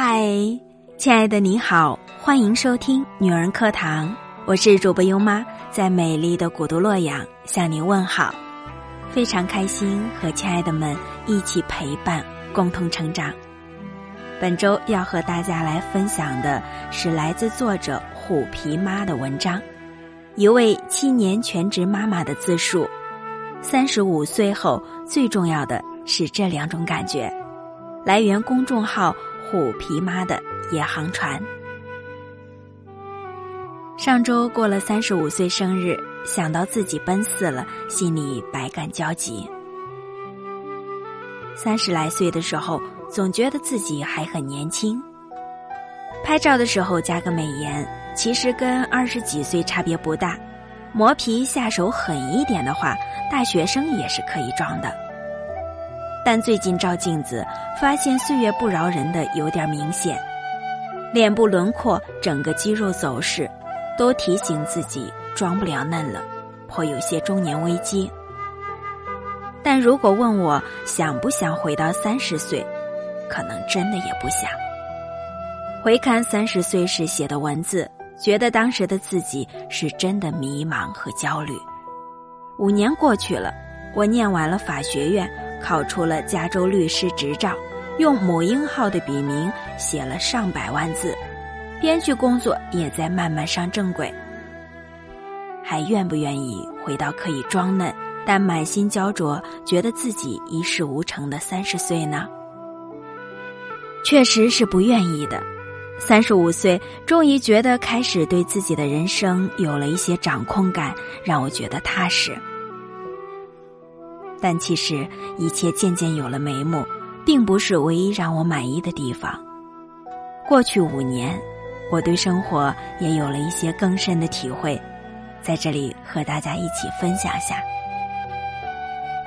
嗨，亲爱的你好，欢迎收听女人课堂，我是主播优妈，在美丽的古都洛阳向您问好，非常开心和亲爱的们一起陪伴，共同成长。本周要和大家来分享的是来自作者虎皮妈的文章，一位七年全职妈妈的自述。三十五岁后，最重要的是这两种感觉。来源公众号“虎皮妈的野航船”。上周过了三十五岁生日，想到自己奔四了，心里百感交集。三十来岁的时候。总觉得自己还很年轻。拍照的时候加个美颜，其实跟二十几岁差别不大。磨皮下手狠一点的话，大学生也是可以装的。但最近照镜子，发现岁月不饶人的有点明显，脸部轮廓、整个肌肉走势，都提醒自己装不了嫩了，颇有些中年危机。但如果问我想不想回到三十岁？可能真的也不想。回看三十岁时写的文字，觉得当时的自己是真的迷茫和焦虑。五年过去了，我念完了法学院，考出了加州律师执照，用母婴号的笔名写了上百万字，编剧工作也在慢慢上正轨。还愿不愿意回到可以装嫩但满心焦灼、觉得自己一事无成的三十岁呢？确实是不愿意的。三十五岁，终于觉得开始对自己的人生有了一些掌控感，让我觉得踏实。但其实一切渐渐有了眉目，并不是唯一让我满意的地方。过去五年，我对生活也有了一些更深的体会，在这里和大家一起分享下。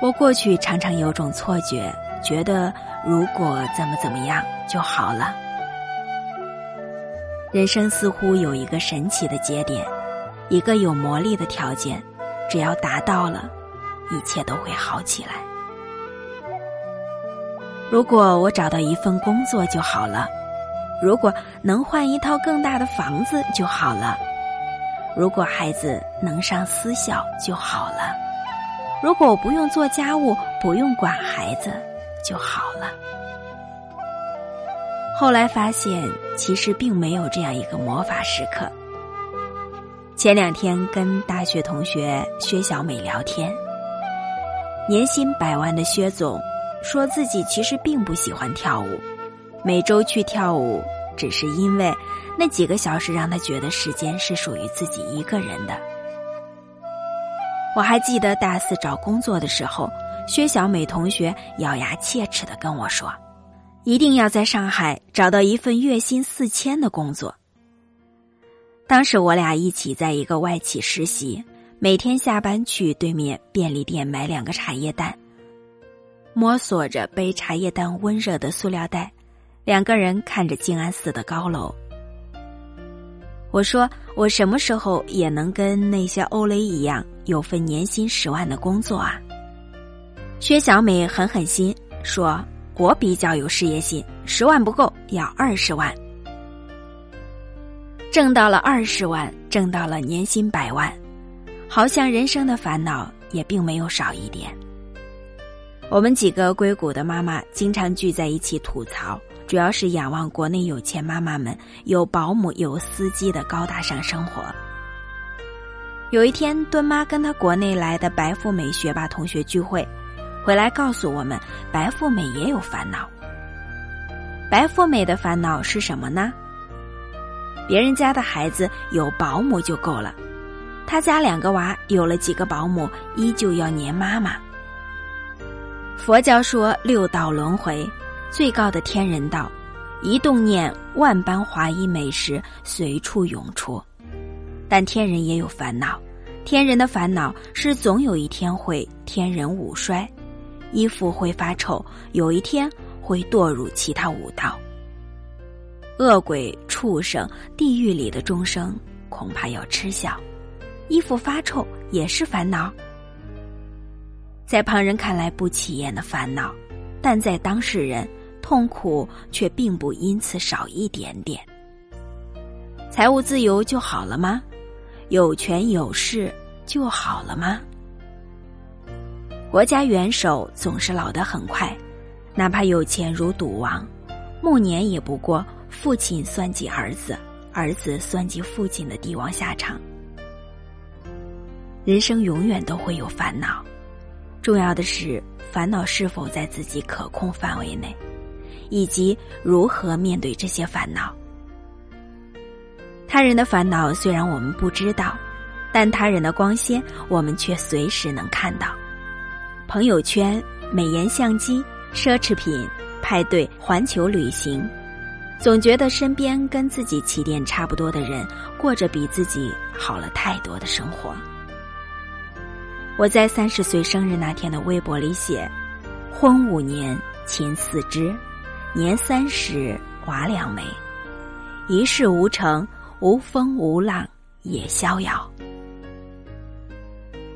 我过去常常有种错觉。觉得如果怎么怎么样就好了。人生似乎有一个神奇的节点，一个有魔力的条件，只要达到了，一切都会好起来。如果我找到一份工作就好了，如果能换一套更大的房子就好了，如果孩子能上私校就好了，如果我不用做家务，不用管孩子。就好了。后来发现，其实并没有这样一个魔法时刻。前两天跟大学同学薛小美聊天，年薪百万的薛总说自己其实并不喜欢跳舞，每周去跳舞只是因为那几个小时让他觉得时间是属于自己一个人的。我还记得大四找工作的时候。薛小美同学咬牙切齿的跟我说：“一定要在上海找到一份月薪四千的工作。”当时我俩一起在一个外企实习，每天下班去对面便利店买两个茶叶蛋，摸索着背茶叶蛋温热的塑料袋，两个人看着静安寺的高楼。我说：“我什么时候也能跟那些欧雷一样，有份年薪十万的工作啊？”薛小美狠狠心说：“我比较有事业心，十万不够，要二十万。挣到了二十万，挣到了年薪百万，好像人生的烦恼也并没有少一点。”我们几个硅谷的妈妈经常聚在一起吐槽，主要是仰望国内有钱妈妈们有保姆、有司机的高大上生活。有一天，墩妈跟她国内来的白富美学霸同学聚会。回来告诉我们，白富美也有烦恼。白富美的烦恼是什么呢？别人家的孩子有保姆就够了，他家两个娃有了几个保姆，依旧要黏妈妈。佛教说六道轮回，最高的天人道，一动念，万般华衣美食随处涌出。但天人也有烦恼，天人的烦恼是总有一天会天人五衰。衣服会发臭，有一天会堕入其他五道。恶鬼、畜生、地狱里的众生恐怕要嗤笑。衣服发臭也是烦恼，在旁人看来不起眼的烦恼，但在当事人痛苦却并不因此少一点点。财务自由就好了吗？有权有势就好了吗？国家元首总是老得很快，哪怕有钱如赌王，暮年也不过父亲算计儿子，儿子算计父亲的帝王下场。人生永远都会有烦恼，重要的是烦恼是否在自己可控范围内，以及如何面对这些烦恼。他人的烦恼虽然我们不知道，但他人的光鲜我们却随时能看到。朋友圈、美颜相机、奢侈品、派对、环球旅行，总觉得身边跟自己起点差不多的人，过着比自己好了太多的生活。我在三十岁生日那天的微博里写：“婚五年，琴四肢，年三十，娃两枚，一事无成，无风无浪也逍遥。”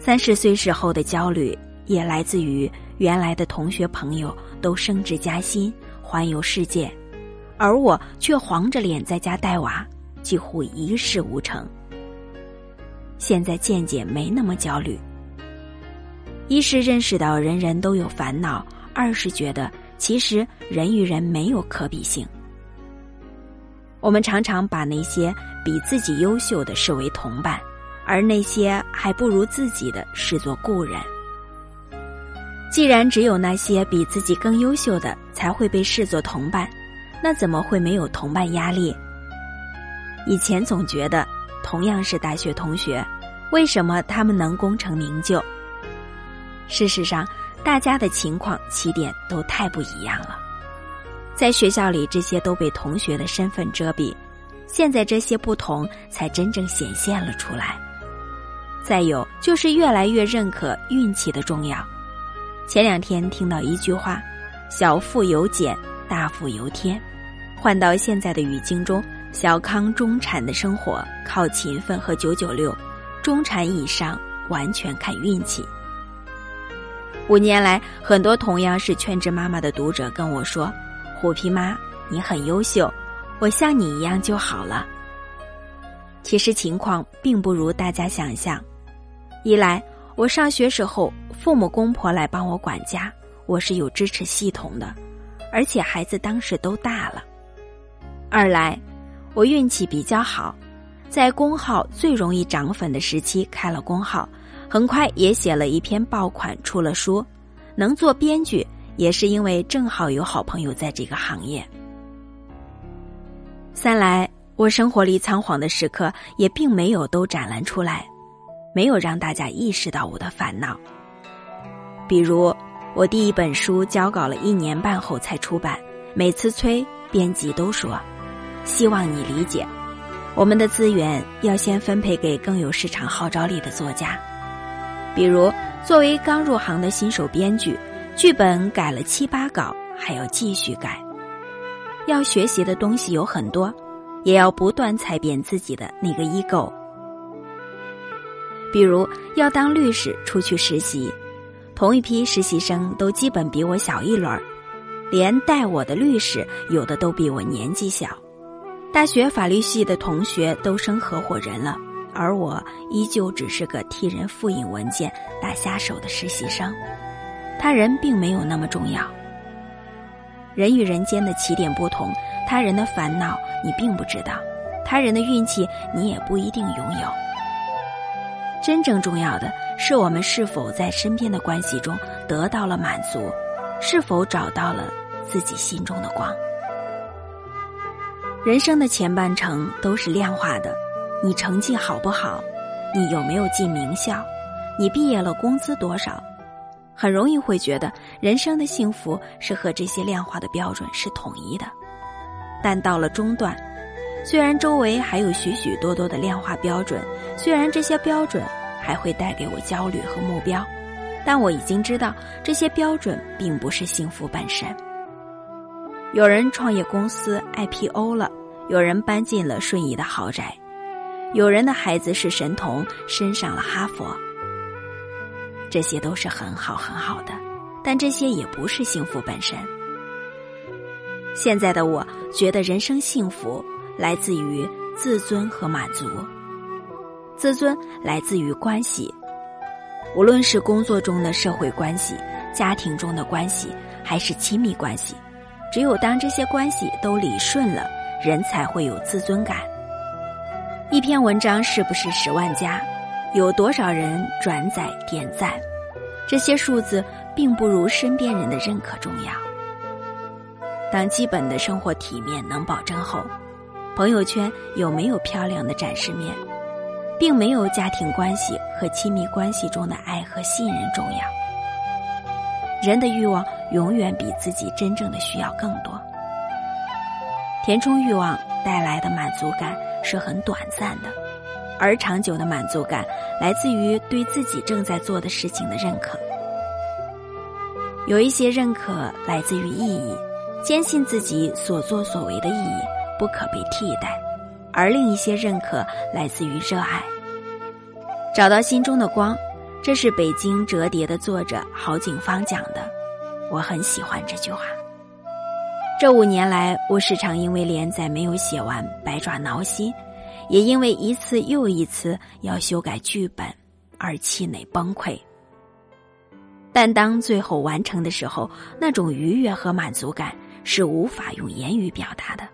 三十岁时候的焦虑。也来自于原来的同学朋友都升职加薪、环游世界，而我却黄着脸在家带娃，几乎一事无成。现在渐渐没那么焦虑，一是认识到人人都有烦恼，二是觉得其实人与人没有可比性。我们常常把那些比自己优秀的视为同伴，而那些还不如自己的视作故人。既然只有那些比自己更优秀的才会被视作同伴，那怎么会没有同伴压力？以前总觉得，同样是大学同学，为什么他们能功成名就？事实上，大家的情况起点都太不一样了。在学校里，这些都被同学的身份遮蔽，现在这些不同才真正显现了出来。再有，就是越来越认可运气的重要。前两天听到一句话：“小富由俭，大富由天。”换到现在的语境中，小康中产的生活靠勤奋和九九六，中产以上完全看运气。五年来，很多同样是全职妈妈的读者跟我说：“虎皮妈，你很优秀，我像你一样就好了。”其实情况并不如大家想象，一来。我上学时候，父母公婆来帮我管家，我是有支持系统的，而且孩子当时都大了。二来，我运气比较好，在公号最容易涨粉的时期开了公号，很快也写了一篇爆款，出了书，能做编剧也是因为正好有好朋友在这个行业。三来，我生活里仓皇的时刻也并没有都展览出来。没有让大家意识到我的烦恼。比如，我第一本书交稿了一年半后才出版，每次催编辑都说：“希望你理解，我们的资源要先分配给更有市场号召力的作家。”比如，作为刚入行的新手编剧，剧本改了七八稿，还要继续改，要学习的东西有很多，也要不断踩扁自己的那个 ego。比如要当律师出去实习，同一批实习生都基本比我小一轮，连带我的律师有的都比我年纪小。大学法律系的同学都升合伙人了，而我依旧只是个替人复印文件、打下手的实习生。他人并没有那么重要。人与人间的起点不同，他人的烦恼你并不知道，他人的运气你也不一定拥有。真正重要的是，我们是否在身边的关系中得到了满足，是否找到了自己心中的光。人生的前半程都是量化的，你成绩好不好，你有没有进名校，你毕业了工资多少，很容易会觉得人生的幸福是和这些量化的标准是统一的。但到了中段，虽然周围还有许许多多的量化标准。虽然这些标准还会带给我焦虑和目标，但我已经知道这些标准并不是幸福本身。有人创业公司 IPO 了，有人搬进了顺义的豪宅，有人的孩子是神童，升上了哈佛。这些都是很好很好的，但这些也不是幸福本身。现在的我觉得人生幸福来自于自尊和满足。自尊来自于关系，无论是工作中的社会关系、家庭中的关系，还是亲密关系，只有当这些关系都理顺了，人才会有自尊感。一篇文章是不是十万加？有多少人转载点赞？这些数字并不如身边人的认可重要。当基本的生活体面能保证后，朋友圈有没有漂亮的展示面，并没有家庭关系和亲密关系中的爱和信任重要。人的欲望永远比自己真正的需要更多。填充欲望带来的满足感是很短暂的，而长久的满足感来自于对自己正在做的事情的认可。有一些认可来自于意义。坚信自己所作所为的意义不可被替代，而另一些认可来自于热爱。找到心中的光，这是北京折叠的作者郝景芳讲的，我很喜欢这句话。这五年来，我时常因为连载没有写完百爪挠心，也因为一次又一次要修改剧本而气馁崩溃。但当最后完成的时候，那种愉悦和满足感。是无法用言语表达的，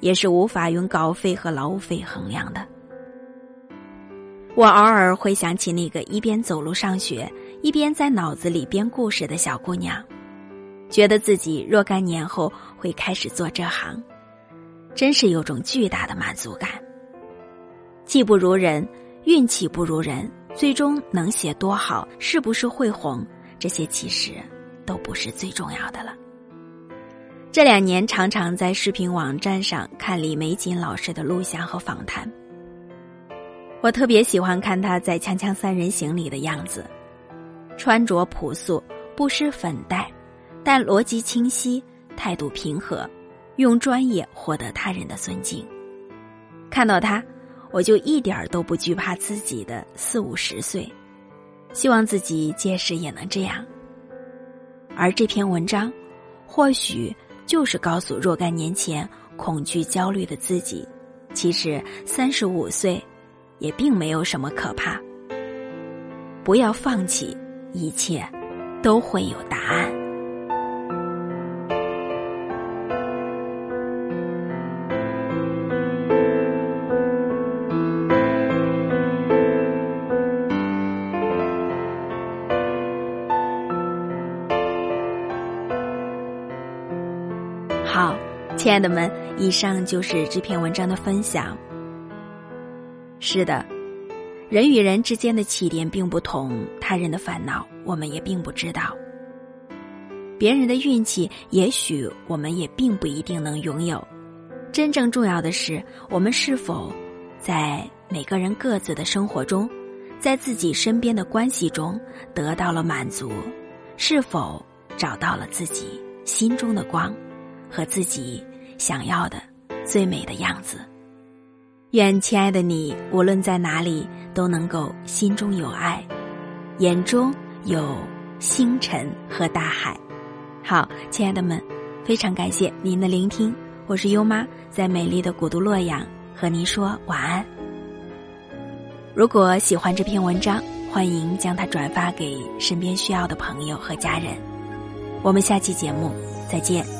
也是无法用稿费和劳务费衡量的。我偶尔会想起那个一边走路上学，一边在脑子里编故事的小姑娘，觉得自己若干年后会开始做这行，真是有种巨大的满足感。技不如人，运气不如人，最终能写多好，是不是会红，这些其实都不是最重要的了。这两年常常在视频网站上看李玫瑾老师的录像和访谈，我特别喜欢看他在《锵锵三人行》里的样子，穿着朴素，不施粉黛，但逻辑清晰，态度平和，用专业获得他人的尊敬。看到他，我就一点都不惧怕自己的四五十岁，希望自己届时也能这样。而这篇文章，或许。就是告诉若干年前恐惧焦虑的自己，其实三十五岁，也并没有什么可怕。不要放弃，一切都会有答案。好，亲爱的们，以上就是这篇文章的分享。是的，人与人之间的起点并不同，他人的烦恼我们也并不知道，别人的运气也许我们也并不一定能拥有。真正重要的是，我们是否在每个人各自的生活中，在自己身边的关系中得到了满足，是否找到了自己心中的光。和自己想要的最美的样子。愿亲爱的你，无论在哪里，都能够心中有爱，眼中有星辰和大海。好，亲爱的们，非常感谢您的聆听，我是优妈，在美丽的古都洛阳和您说晚安。如果喜欢这篇文章，欢迎将它转发给身边需要的朋友和家人。我们下期节目再见。